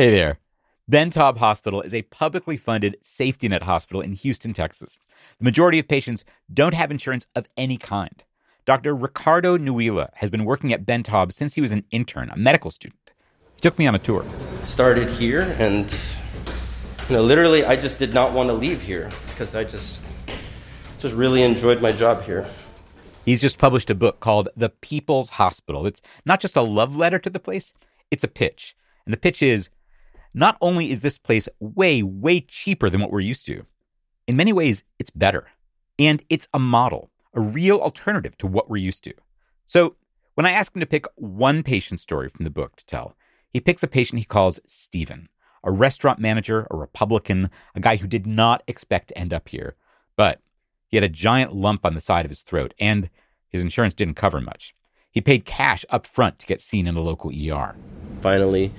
Hey there. Ben Taub Hospital is a publicly funded safety net hospital in Houston, Texas. The majority of patients don't have insurance of any kind. Dr. Ricardo Nuila has been working at Ben Taub since he was an intern, a medical student. He took me on a tour. Started here, and you know, literally, I just did not want to leave here because I just just really enjoyed my job here. He's just published a book called The People's Hospital. It's not just a love letter to the place, it's a pitch. And the pitch is not only is this place way, way cheaper than what we're used to, in many ways, it's better. And it's a model, a real alternative to what we're used to. So when I ask him to pick one patient story from the book to tell, he picks a patient he calls Stephen, a restaurant manager, a Republican, a guy who did not expect to end up here. But he had a giant lump on the side of his throat, and his insurance didn't cover much. He paid cash up front to get seen in a local ER. Finally,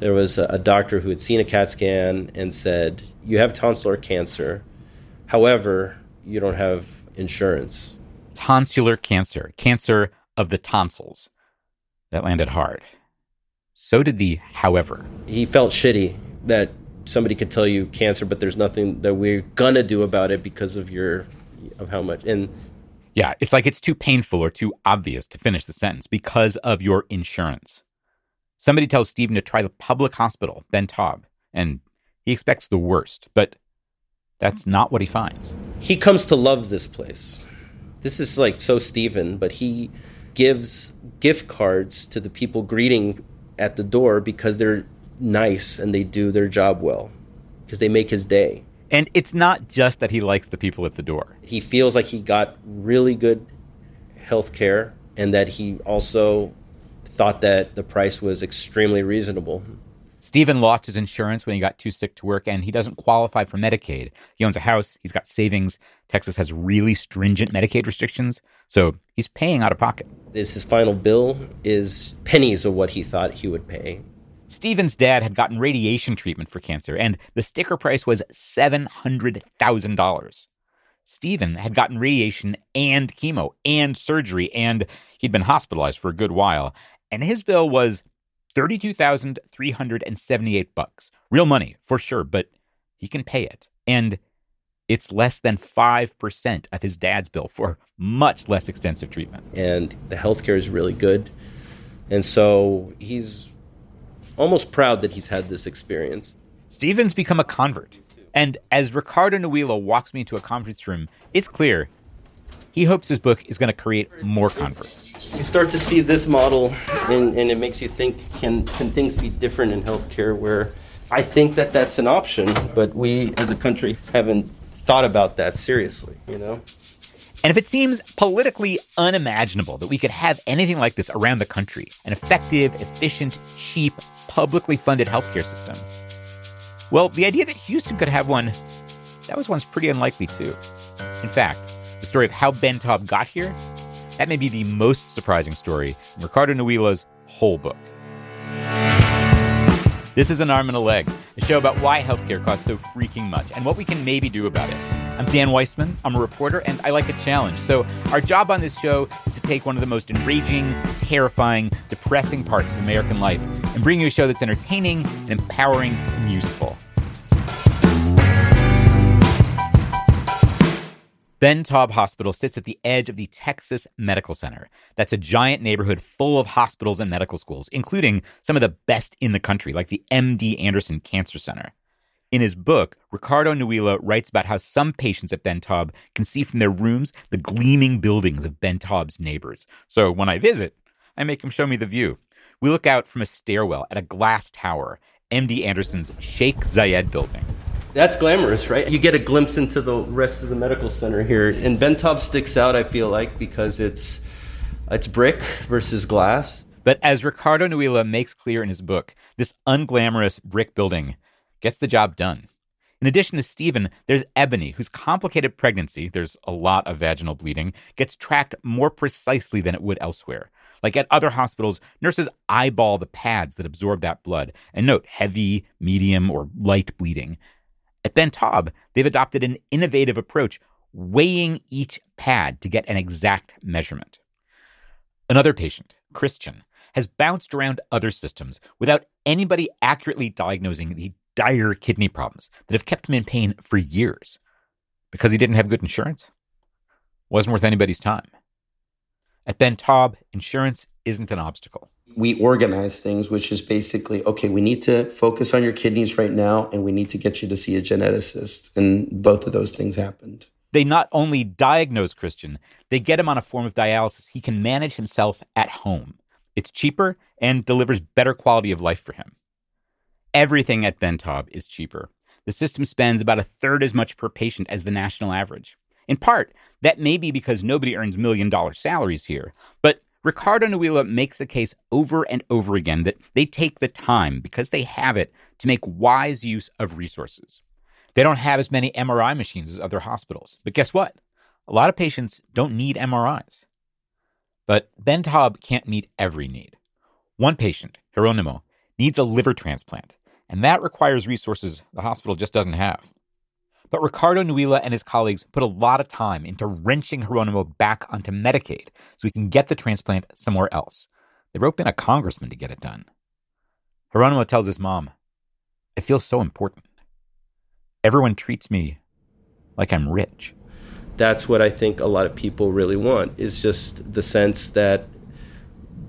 there was a, doctor who had seen a CAT scan and said, You have tonsillar cancer. However, you don't have insurance. Tonsillar cancer, cancer of the tonsils. That landed hard. So did the however. He felt shitty that somebody could tell you cancer, but there's nothing that we're gonna do about it because of your of how much and yeah, it's like it's too painful or too obvious to finish the sentence because of your insurance. Somebody tells Stephen to try the public hospital, Ben Taub, and he expects the worst, but that's not what he finds. He comes to love this place. This is like so Stephen, but he gives gift cards to the people greeting at the door because they're nice and they do their job well because they make his day. And it's not just that he likes the people at the door. He feels like he got really good health care and that he also thought that the price was extremely reasonable. Stephen lost his insurance when he got too sick to work, and he doesn't qualify for Medicaid. He owns a house, he's got savings. Texas has really stringent Medicaid restrictions, so he's paying out of pocket. His final bill is pennies of what he thought he would pay. Stephen's dad had gotten radiation treatment for cancer, and the sticker price was $700,000. Stephen had gotten radiation and chemo and surgery, and he'd been hospitalized for a good while. And his bill was 32,378 bucks. Real money, for sure, but he can pay it. And it's less than 5% of his dad's bill for much less extensive treatment. And the healthcare is really good. And so he's almost proud that he's had this experience. Stephen's become a convert. And as Ricardo Nuila walks me into a conference room, it's clear he hopes his book is going to create more converts. You start to see this model, and, and it makes you think can, can things be different in healthcare where I think that that's an option, but we as a country haven't thought about that seriously, you know? And if it seems politically unimaginable that we could have anything like this around the country, an effective, efficient, cheap, publicly funded healthcare system, well, the idea that Houston could have one, that was once pretty unlikely too. In fact, the story of how Ben Taub got here, that may be the most surprising story in Ricardo Nuila's whole book. This is An Arm and a Leg, a show about why healthcare costs so freaking much and what we can maybe do about it. I'm Dan Weissman. I'm a reporter, and I like a challenge. So, our job on this show is to take one of the most enraging, terrifying, depressing parts of American life and bring you a show that's entertaining and empowering and useful. Ben Taub Hospital sits at the edge of the Texas Medical Center. That's a giant neighborhood full of hospitals and medical schools, including some of the best in the country, like the MD Anderson Cancer Center. In his book, Ricardo Nuila writes about how some patients at Ben Taub can see from their rooms the gleaming buildings of Ben Taub's neighbors. So when I visit, I make him show me the view. We look out from a stairwell at a glass tower, MD Anderson's Sheikh Zayed building. That's glamorous, right? You get a glimpse into the rest of the medical center here. And Ben Taub sticks out, I feel like, because it's it's brick versus glass. But as Ricardo Nuila makes clear in his book, this unglamorous brick building gets the job done. In addition to Stephen, there's Ebony, whose complicated pregnancy, there's a lot of vaginal bleeding, gets tracked more precisely than it would elsewhere. Like at other hospitals, nurses eyeball the pads that absorb that blood and note heavy, medium, or light bleeding. At Ben Taub, they've adopted an innovative approach, weighing each pad to get an exact measurement. Another patient, Christian, has bounced around other systems without anybody accurately diagnosing the dire kidney problems that have kept him in pain for years. Because he didn't have good insurance? Wasn't worth anybody's time. At Ben Taub, insurance isn't an obstacle. We organize things, which is basically okay, we need to focus on your kidneys right now, and we need to get you to see a geneticist. And both of those things happened. They not only diagnose Christian, they get him on a form of dialysis he can manage himself at home. It's cheaper and delivers better quality of life for him. Everything at Ben Taub is cheaper. The system spends about a third as much per patient as the national average. In part, that may be because nobody earns million dollar salaries here, but Ricardo Nuila makes the case over and over again that they take the time, because they have it, to make wise use of resources. They don't have as many MRI machines as other hospitals. But guess what? A lot of patients don't need MRIs. But Ben Taub can't meet every need. One patient, Geronimo, needs a liver transplant, and that requires resources the hospital just doesn't have. But Ricardo Nuila and his colleagues put a lot of time into wrenching Geronimo back onto Medicaid so he can get the transplant somewhere else. They rope in a congressman to get it done. Geronimo tells his mom, I feel so important. Everyone treats me like I'm rich. That's what I think a lot of people really want is just the sense that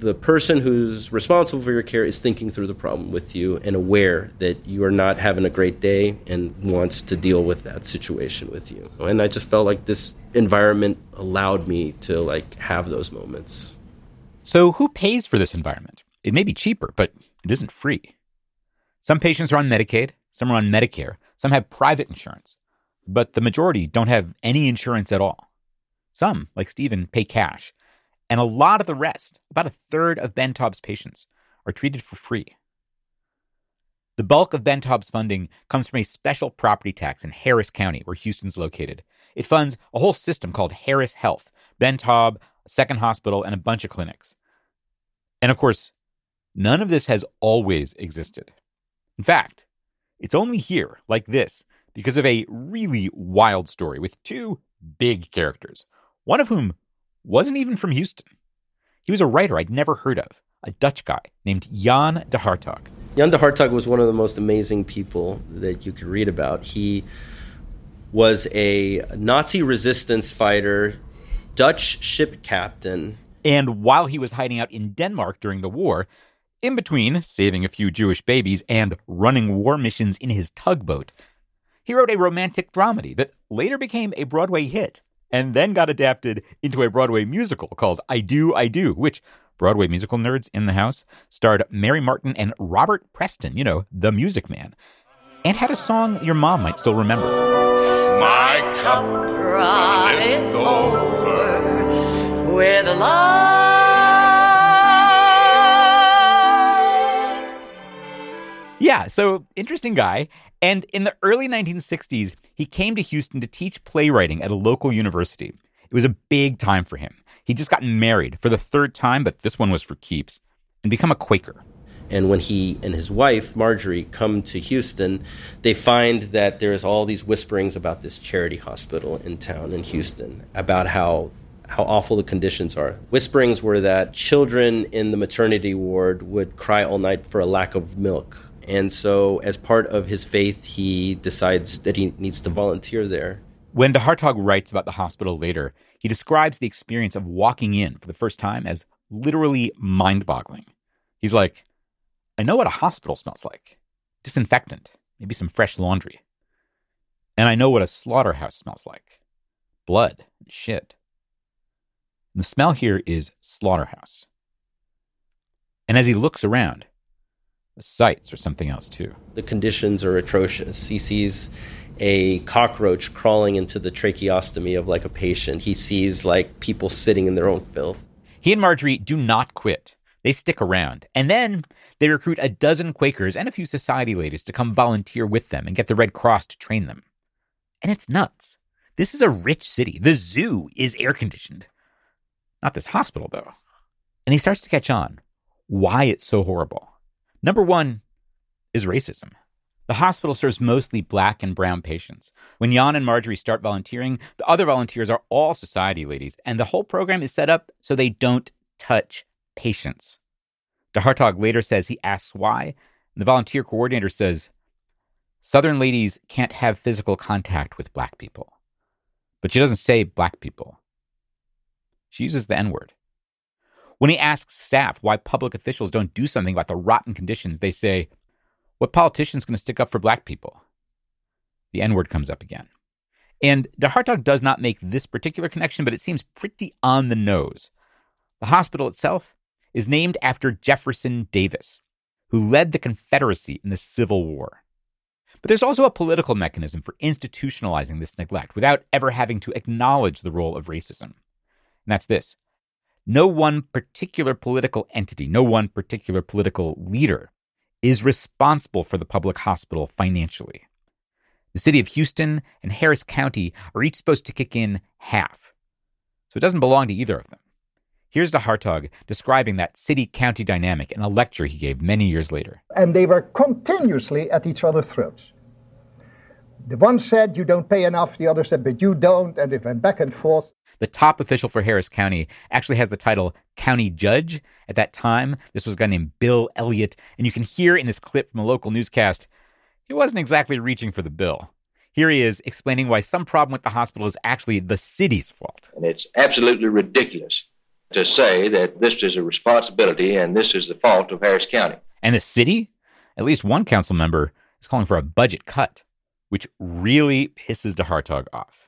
the person who's responsible for your care is thinking through the problem with you and aware that you are not having a great day and wants to deal with that situation with you. And I just felt like this environment allowed me to like have those moments. So who pays for this environment? It may be cheaper, but it isn't free. Some patients are on Medicaid, some are on Medicare, some have private insurance, but the majority don't have any insurance at all. Some, like Stephen, pay cash, and a lot of the rest, about a third of Ben Taub's patients, are treated for free. The bulk of Ben Taub's funding comes from a special property tax in Harris County, where Houston's located. It funds a whole system called Harris Health, Ben Taub, a second hospital, and a bunch of clinics. And of course, none of this has always existed. In fact, it's only here, like this, because of a really wild story with two big characters, one of whom wasn't even from Houston. He was a writer I'd never heard of, a Dutch guy named Jan de Hartog. Jan de Hartog was one of the most amazing people that you could read about. He was a Nazi resistance fighter, Dutch ship captain. And while he was hiding out in Denmark during the war, in between saving a few Jewish babies and running war missions in his tugboat, he wrote a romantic dramedy that later became a Broadway hit and then got adapted into a Broadway musical called I Do, I Do, which Broadway musical nerds in the house starred Mary Martin and Robert Preston, you know, the music man, and had a song your mom might still remember. My cup runneth over with love. Yeah, so interesting guy. And in the early 1960s, he came to Houston to teach playwriting at a local university. It was a big time for him. He'd just gotten married for the third time, but this one was for keeps, and become a Quaker. And when he and his wife, Marjorie, come to Houston, they find that there's all these whisperings about this charity hospital in town in Houston, about how how awful the conditions are. Whisperings were that children in the maternity ward would cry all night for a lack of milk and so, as part of his faith, he decides that he needs to volunteer there. When de Hartog writes about the hospital later, he describes the experience of walking in for the first time as literally mind boggling. He's like, I know what a hospital smells like disinfectant, maybe some fresh laundry. And I know what a slaughterhouse smells like blood and shit. And the smell here is slaughterhouse. And as he looks around, the sights or something else too. The conditions are atrocious. He sees a cockroach crawling into the tracheostomy of like a patient. He sees like people sitting in their own filth. He and Marjorie do not quit. They stick around. And then they recruit a dozen Quakers and a few society ladies to come volunteer with them and get the Red Cross to train them. And it's nuts. This is a rich city. The zoo is air conditioned. Not this hospital, though. And he starts to catch on why it's so horrible. Number one is racism. The hospital serves mostly black and brown patients. When Jan and Marjorie start volunteering, the other volunteers are all society ladies, and the whole program is set up so they don't touch patients. De Hartog later says he asks why, and the volunteer coordinator says, Southern ladies can't have physical contact with black people. But she doesn't say black people. She uses the N word. When he asks staff why public officials don't do something about the rotten conditions, they say, What politician's going to stick up for black people? The N word comes up again. And De does not make this particular connection, but it seems pretty on the nose. The hospital itself is named after Jefferson Davis, who led the Confederacy in the Civil War. But there's also a political mechanism for institutionalizing this neglect without ever having to acknowledge the role of racism. And that's this no one particular political entity, no one particular political leader is responsible for the public hospital financially. The city of Houston and Harris County are each supposed to kick in half. So it doesn't belong to either of them. Here's De Hartog describing that city county dynamic in a lecture he gave many years later. And they were continuously at each other's throats. The one said, You don't pay enough, the other said, But you don't, and it went back and forth. The top official for Harris County actually has the title county judge. At that time, this was a guy named Bill Elliott, and you can hear in this clip from a local newscast, he wasn't exactly reaching for the bill. Here he is explaining why some problem with the hospital is actually the city's fault. And it's absolutely ridiculous to say that this is a responsibility and this is the fault of Harris County. And the city, at least one council member, is calling for a budget cut, which really pisses DeHartog off.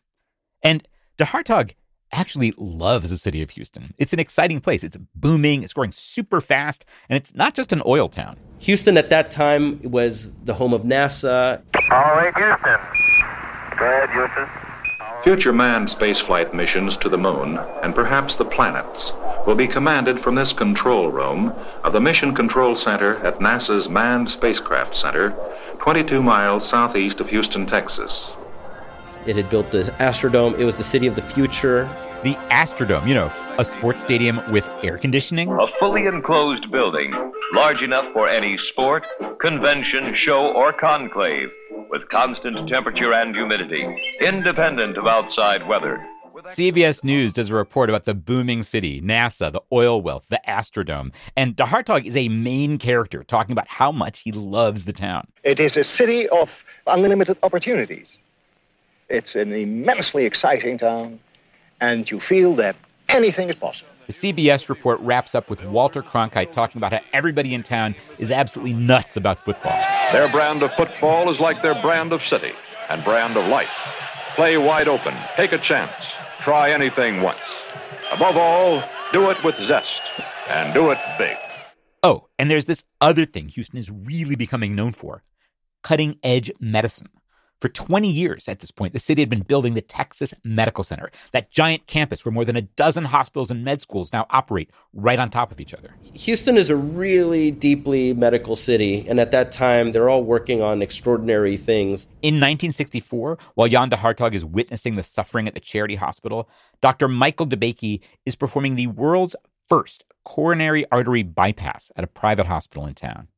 And De Hartog actually loves the city of Houston. It's an exciting place. It's booming, it's growing super fast, and it's not just an oil town. Houston at that time was the home of NASA. All right, Houston. Go ahead, Houston. Future manned spaceflight missions to the moon, and perhaps the planets, will be commanded from this control room of the Mission Control Center at NASA's Manned Spacecraft Center, 22 miles southeast of Houston, Texas. It had built the Astrodome. It was the city of the future. The Astrodome, you know, a sports stadium with air conditioning. A fully enclosed building, large enough for any sport, convention, show, or conclave, with constant temperature and humidity, independent of outside weather. CBS News does a report about the booming city, NASA, the oil wealth, the Astrodome. And De Hartog is a main character talking about how much he loves the town. It is a city of unlimited opportunities. It's an immensely exciting town, and you feel that anything is possible. The CBS report wraps up with Walter Cronkite talking about how everybody in town is absolutely nuts about football. Their brand of football is like their brand of city and brand of life. Play wide open, take a chance, try anything once. Above all, do it with zest and do it big. Oh, and there's this other thing Houston is really becoming known for cutting edge medicine. For 20 years at this point, the city had been building the Texas Medical Center, that giant campus where more than a dozen hospitals and med schools now operate right on top of each other. Houston is a really deeply medical city, and at that time, they're all working on extraordinary things. In 1964, while Jan de Hartog is witnessing the suffering at the charity hospital, Dr. Michael DeBakey is performing the world's first coronary artery bypass at a private hospital in town.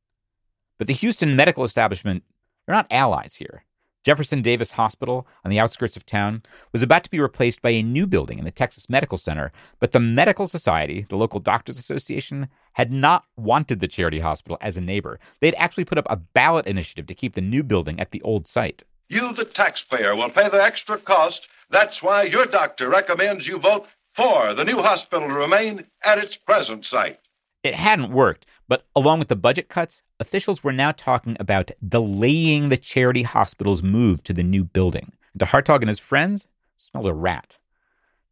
But the Houston medical establishment, they're not allies here. Jefferson Davis Hospital on the outskirts of town was about to be replaced by a new building in the Texas Medical Center, but the Medical Society, the local doctors association, had not wanted the charity hospital as a neighbor. They'd actually put up a ballot initiative to keep the new building at the old site. You, the taxpayer, will pay the extra cost. That's why your doctor recommends you vote for the new hospital to remain at its present site. It hadn't worked, but along with the budget cuts, officials were now talking about delaying the charity hospital's move to the new building. De Hartog and his friends smelled a rat.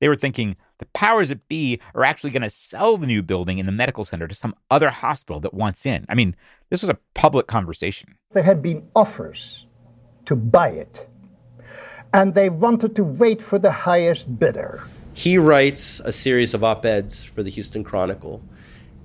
They were thinking the powers that be are actually going to sell the new building in the medical center to some other hospital that wants in. I mean, this was a public conversation. There had been offers to buy it, and they wanted to wait for the highest bidder. He writes a series of op eds for the Houston Chronicle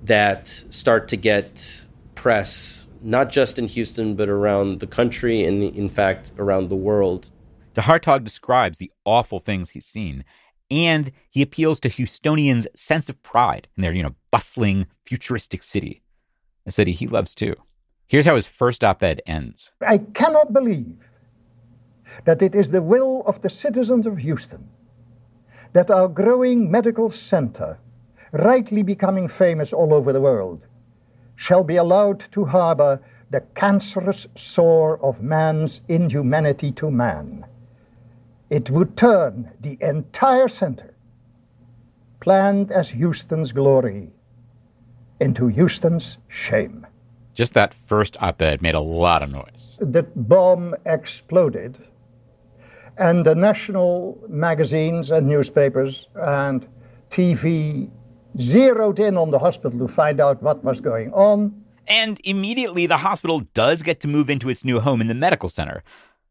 that start to get press, not just in Houston, but around the country and, in fact, around the world. De Hartog describes the awful things he's seen, and he appeals to Houstonians' sense of pride in their, you know, bustling, futuristic city, a city he loves too. Here's how his first op ed ends I cannot believe that it is the will of the citizens of Houston that our growing medical center, rightly becoming famous all over the world, shall be allowed to harbor the cancerous sore of man's inhumanity to man. It would turn the entire center, planned as Houston's glory, into Houston's shame. Just that first op ed made a lot of noise. The bomb exploded, and the national magazines and newspapers and TV zeroed in on the hospital to find out what was going on. And immediately, the hospital does get to move into its new home in the medical center.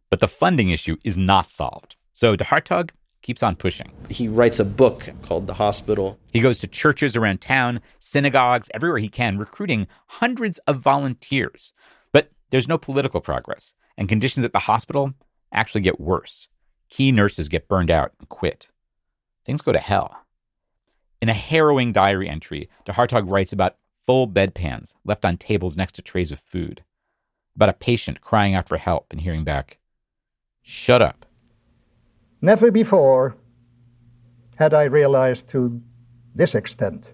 But the funding issue is not solved. So de Hartog keeps on pushing. He writes a book called The Hospital. He goes to churches around town, synagogues, everywhere he can, recruiting hundreds of volunteers. But there's no political progress, and conditions at the hospital actually get worse. Key nurses get burned out and quit. Things go to hell. In a harrowing diary entry, de Hartog writes about full bedpans left on tables next to trays of food, about a patient crying out for help and hearing back, Shut up. Never before had I realized to this extent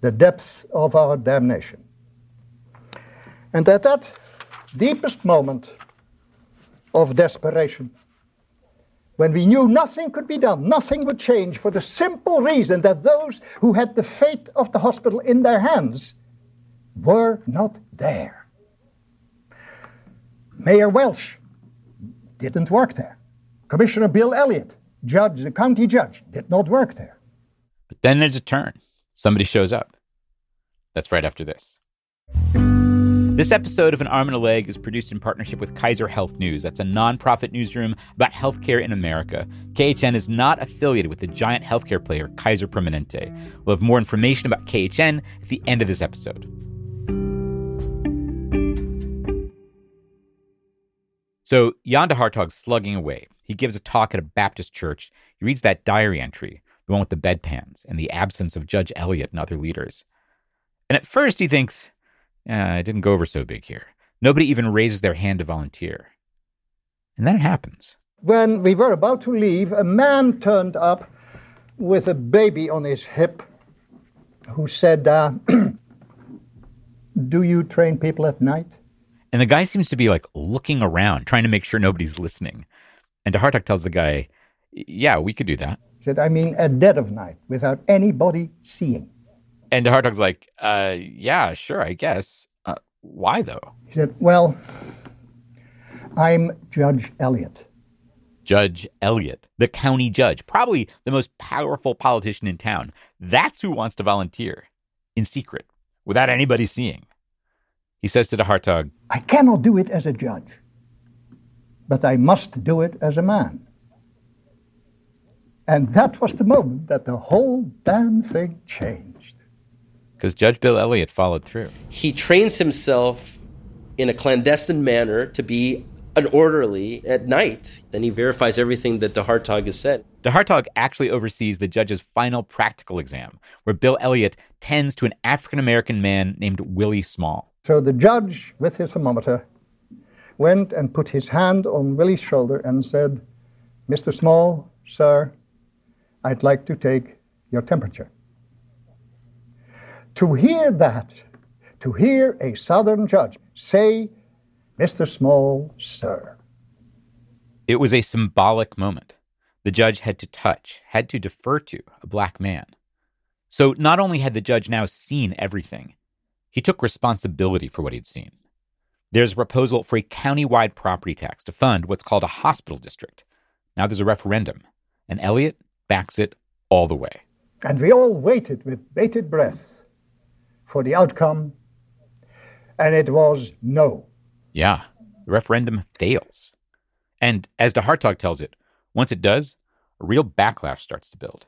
the depth of our damnation. And at that deepest moment of desperation, when we knew nothing could be done, nothing would change, for the simple reason that those who had the fate of the hospital in their hands were not there. Mayor Welch didn't work there. Commissioner Bill Elliott, judge, the county judge, did not work there. But then there's a turn. Somebody shows up. That's right after this. This episode of An Arm and a Leg is produced in partnership with Kaiser Health News. That's a nonprofit newsroom about healthcare in America. KHN is not affiliated with the giant healthcare player Kaiser Permanente. We'll have more information about KHN at the end of this episode. So Jan de Hartog's slugging away. He gives a talk at a Baptist church. He reads that diary entry, the one with the bedpans and the absence of Judge Elliott and other leaders. And at first he thinks, eh, it didn't go over so big here. Nobody even raises their hand to volunteer. And then it happens. When we were about to leave, a man turned up with a baby on his hip who said, uh, Do you train people at night? And the guy seems to be like looking around, trying to make sure nobody's listening. And de Hartog tells the guy, Yeah, we could do that. He said, I mean, at dead of night, without anybody seeing. And Hartog's like, uh, Yeah, sure, I guess. Uh, why though? He said, Well, I'm Judge Elliott. Judge Elliott, the county judge, probably the most powerful politician in town. That's who wants to volunteer in secret without anybody seeing. He says to de Hartog, I cannot do it as a judge, but I must do it as a man. And that was the moment that the whole damn thing changed. Because Judge Bill Elliott followed through. He trains himself in a clandestine manner to be an orderly at night. Then he verifies everything that de Hartog has said. De Hartog actually oversees the judge's final practical exam, where Bill Elliott tends to an African American man named Willie Small. So the judge, with his thermometer, went and put his hand on Willie's shoulder and said, Mr. Small, sir, I'd like to take your temperature. To hear that, to hear a Southern judge say, Mr. Small, sir. It was a symbolic moment. The judge had to touch, had to defer to a black man. So not only had the judge now seen everything, he took responsibility for what he'd seen. There's a proposal for a countywide property tax to fund what's called a hospital district. Now there's a referendum, and Elliott backs it all the way. And we all waited with bated breath for the outcome, and it was no. Yeah, the referendum fails. And as de Hartog tells it, once it does, a real backlash starts to build.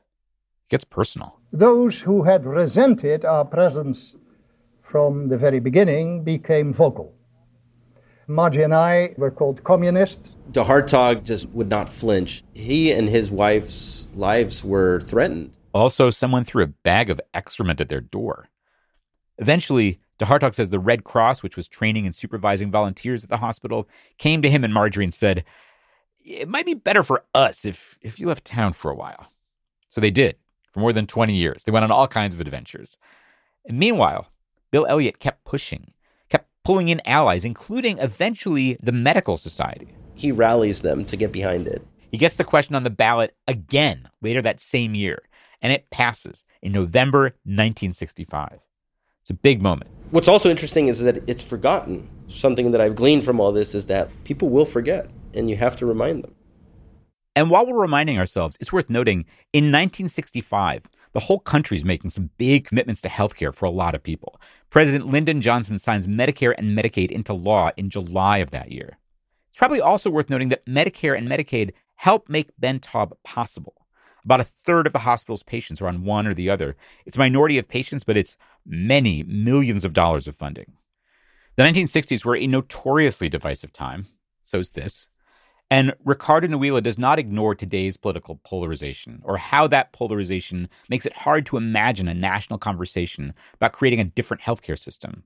It gets personal. Those who had resented our presence from the very beginning became vocal. Margie and I were called communists. De Hartog just would not flinch. He and his wife's lives were threatened. Also, someone threw a bag of excrement at their door. Eventually, de Hartog says the Red Cross, which was training and supervising volunteers at the hospital, came to him and Marjorie and said, It might be better for us if, if you left town for a while. So they did for more than 20 years. They went on all kinds of adventures. And meanwhile, Bill Elliott kept pushing, kept pulling in allies, including eventually the Medical Society. He rallies them to get behind it. He gets the question on the ballot again later that same year, and it passes in November 1965. It's a big moment. What's also interesting is that it's forgotten. Something that I've gleaned from all this is that people will forget, and you have to remind them. And while we're reminding ourselves, it's worth noting in 1965, the whole country is making some big commitments to healthcare for a lot of people. President Lyndon Johnson signs Medicare and Medicaid into law in July of that year. It's probably also worth noting that Medicare and Medicaid help make Ben Taub possible. About a third of the hospital's patients are on one or the other. It's a minority of patients, but it's many millions of dollars of funding. The 1960s were a notoriously divisive time. So's this. And Ricardo Nuila does not ignore today's political polarization or how that polarization makes it hard to imagine a national conversation about creating a different healthcare system,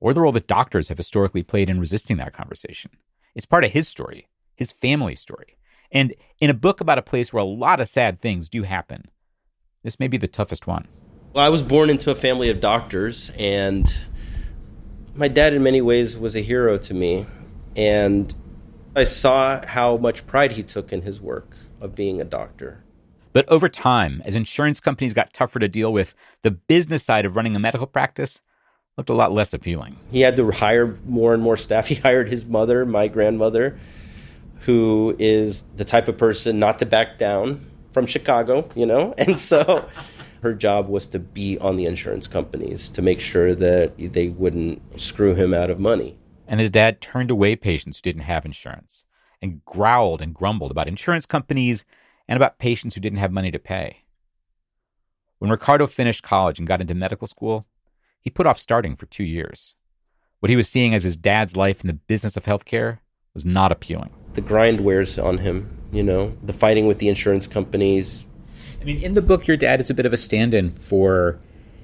or the role that doctors have historically played in resisting that conversation. It's part of his story, his family story. And in a book about a place where a lot of sad things do happen, this may be the toughest one. Well, I was born into a family of doctors, and my dad, in many ways, was a hero to me. And I saw how much pride he took in his work of being a doctor. But over time, as insurance companies got tougher to deal with, the business side of running a medical practice looked a lot less appealing. He had to hire more and more staff. He hired his mother, my grandmother, who is the type of person not to back down from Chicago, you know? And so her job was to be on the insurance companies to make sure that they wouldn't screw him out of money. And his dad turned away patients who didn't have insurance and growled and grumbled about insurance companies and about patients who didn't have money to pay. When Ricardo finished college and got into medical school, he put off starting for two years. What he was seeing as his dad's life in the business of healthcare was not appealing. The grind wears on him, you know, the fighting with the insurance companies. I mean, in the book, your dad is a bit of a stand in for,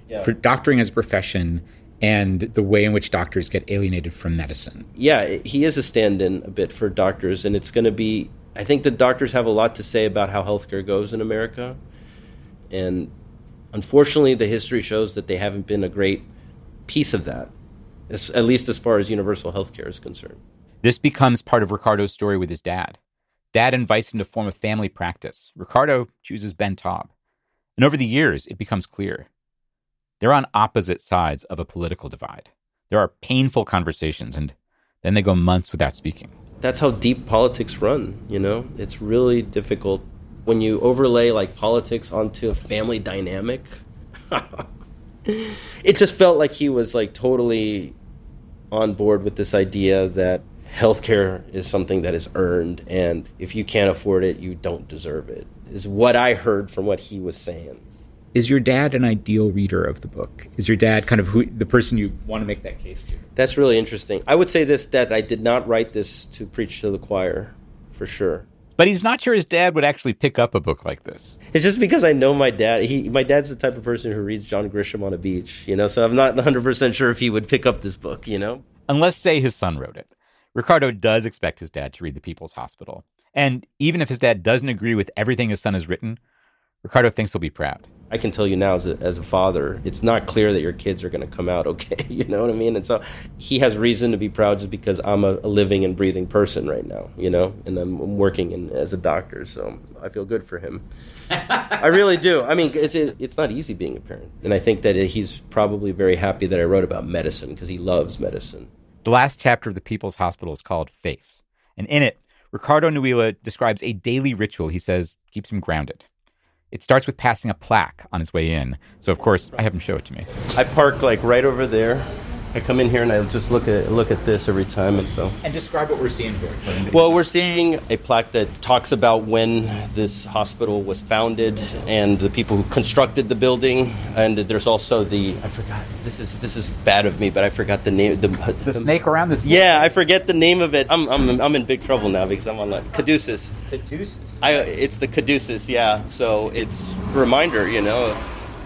yeah. for doctoring as a profession and the way in which doctors get alienated from medicine. Yeah, he is a stand in a bit for doctors, and it's going to be. I think the doctors have a lot to say about how healthcare goes in America. And unfortunately, the history shows that they haven't been a great piece of that, at least as far as universal healthcare is concerned. This becomes part of Ricardo's story with his dad. Dad invites him to form a family practice. Ricardo chooses Ben Taub. And over the years, it becomes clear they're on opposite sides of a political divide. There are painful conversations, and then they go months without speaking. That's how deep politics run, you know? It's really difficult when you overlay like politics onto a family dynamic. it just felt like he was like totally on board with this idea that healthcare is something that is earned and if you can't afford it you don't deserve it is what i heard from what he was saying is your dad an ideal reader of the book? Is your dad kind of who, the person you want to make that case to? That's really interesting. I would say this that I did not write this to preach to the choir, for sure. But he's not sure his dad would actually pick up a book like this. It's just because I know my dad. He, my dad's the type of person who reads John Grisham on a beach, you know. So I'm not 100 percent sure if he would pick up this book, you know. Unless, say, his son wrote it. Ricardo does expect his dad to read The People's Hospital, and even if his dad doesn't agree with everything his son has written, Ricardo thinks he'll be proud. I can tell you now as a, as a father, it's not clear that your kids are going to come out okay. You know what I mean? And so he has reason to be proud just because I'm a, a living and breathing person right now, you know, and I'm working in, as a doctor. So I feel good for him. I really do. I mean, it's, it's not easy being a parent. And I think that he's probably very happy that I wrote about medicine because he loves medicine. The last chapter of The People's Hospital is called Faith. And in it, Ricardo Nuila describes a daily ritual he says keeps him grounded. It starts with passing a plaque on his way in. So of course, I have him show it to me. I park like right over there. I come in here and I just look at look at this every time, and so. And describe what we're seeing here. Well, we're seeing a plaque that talks about when this hospital was founded and the people who constructed the building, and there's also the I forgot this is this is bad of me, but I forgot the name. The, the, the snake around the. snake. Yeah, I forget the name of it. I'm, I'm I'm in big trouble now because I'm on like caduceus. Caduceus. I it's the caduceus, yeah. So it's a reminder, you know,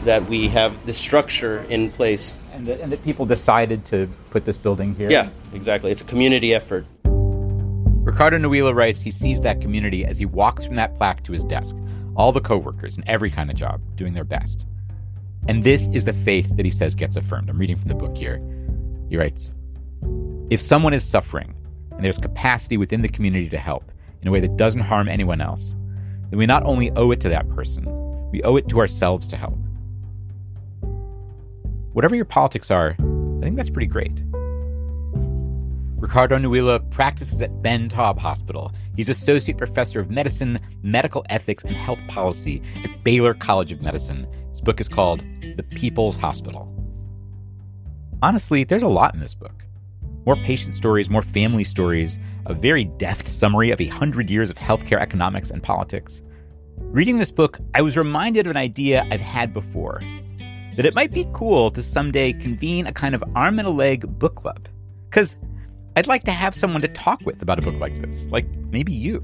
that we have the structure in place and that, and that people decided to put this building here. Yeah, exactly. It's a community effort. Ricardo Nuila writes he sees that community as he walks from that plaque to his desk. All the coworkers in every kind of job doing their best. And this is the faith that he says gets affirmed. I'm reading from the book here. He writes If someone is suffering and there's capacity within the community to help in a way that doesn't harm anyone else, then we not only owe it to that person, we owe it to ourselves to help. Whatever your politics are, I think that's pretty great. Ricardo Nuila practices at Ben Taub Hospital. He's Associate Professor of Medicine, Medical Ethics, and Health Policy at Baylor College of Medicine. His book is called The People's Hospital. Honestly, there's a lot in this book more patient stories, more family stories, a very deft summary of a hundred years of healthcare economics and politics. Reading this book, I was reminded of an idea I've had before that it might be cool to someday convene a kind of arm and a leg book club. Because I'd like to have someone to talk with about a book like this, like maybe you.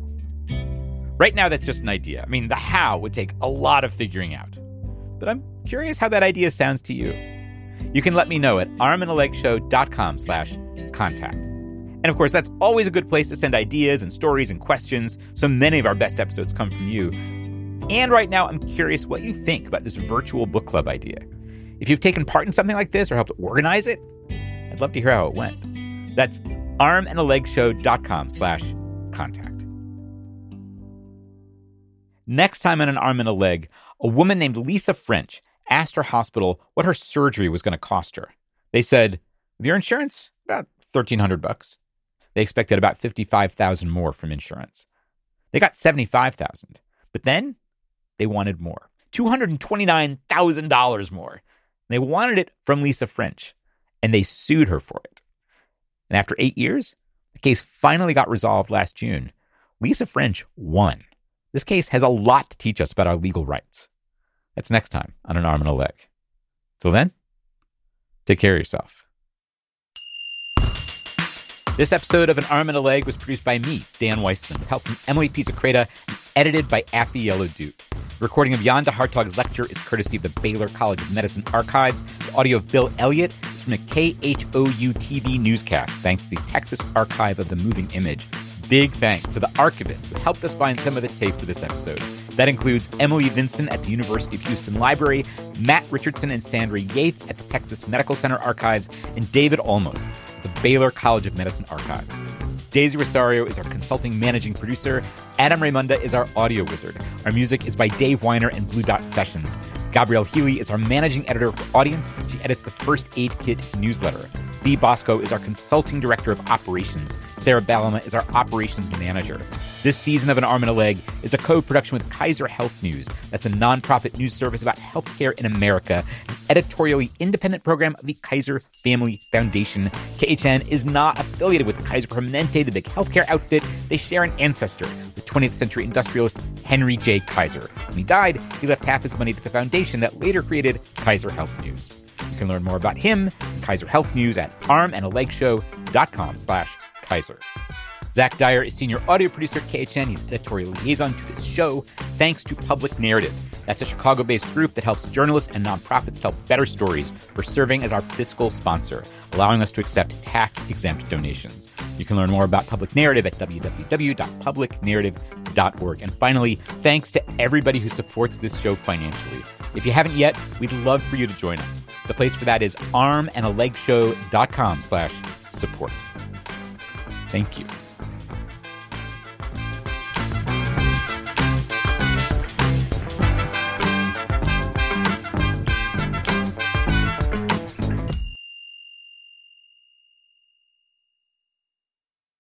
Right now, that's just an idea. I mean, the how would take a lot of figuring out. But I'm curious how that idea sounds to you. You can let me know at armandalegshow.com slash contact. And of course, that's always a good place to send ideas and stories and questions. So many of our best episodes come from you. And right now, I'm curious what you think about this virtual book club idea. If you've taken part in something like this or helped organize it, I'd love to hear how it went. That's armandalegshow.com slash contact. Next time on An Arm and a Leg, a woman named Lisa French asked her hospital what her surgery was going to cost her. They said, with your insurance, about 1300 bucks. They expected about 55,000 more from insurance. They got 75,000. But then they wanted more. $229,000 more. They wanted it from Lisa French, and they sued her for it. And after eight years, the case finally got resolved last June. Lisa French won. This case has a lot to teach us about our legal rights. That's next time on An Arm and a Leg. Till then, take care of yourself. This episode of An Arm and a Leg was produced by me, Dan Weissman, with help from Emily Pisacreta and edited by Afi Yellow Duke. Recording of de Hartog's lecture is courtesy of the Baylor College of Medicine archives. The audio of Bill Elliott is from a KHOU TV newscast, thanks to the Texas Archive of the Moving Image. Big thanks to the archivist who helped us find some of the tape for this episode. That includes Emily Vinson at the University of Houston Library, Matt Richardson and Sandra Yates at the Texas Medical Center Archives, and David Olmos at the Baylor College of Medicine archives. Daisy Rosario is our consulting managing producer. Adam Raymonda is our audio wizard. Our music is by Dave Winer and Blue Dot Sessions. Gabrielle Healy is our managing editor for Audience. She edits the First Aid Kit newsletter. Lee Bosco is our consulting director of operations. Sarah Ballema is our operations manager. This season of An Arm and a Leg is a co production with Kaiser Health News. That's a nonprofit news service about healthcare in America, an editorially independent program of the Kaiser Family Foundation. KHN is not affiliated with Kaiser Permanente, the big healthcare outfit. They share an ancestor the 20th century industrialist Henry J. Kaiser. When he died, he left half his money to the foundation that later created Kaiser Health News. You can learn more about him and Kaiser Health News at armandalegshow.com slash Kaiser. Zach Dyer is senior audio producer at KHN. He's editorial liaison to this show. Thanks to Public Narrative. That's a Chicago based group that helps journalists and nonprofits tell better stories for serving as our fiscal sponsor, allowing us to accept tax exempt donations. You can learn more about Public Narrative at www.publicnarrative.org. And finally, thanks to everybody who supports this show financially. If you haven't yet, we'd love for you to join us. The place for that is armandalegshow.com slash support. Thank you.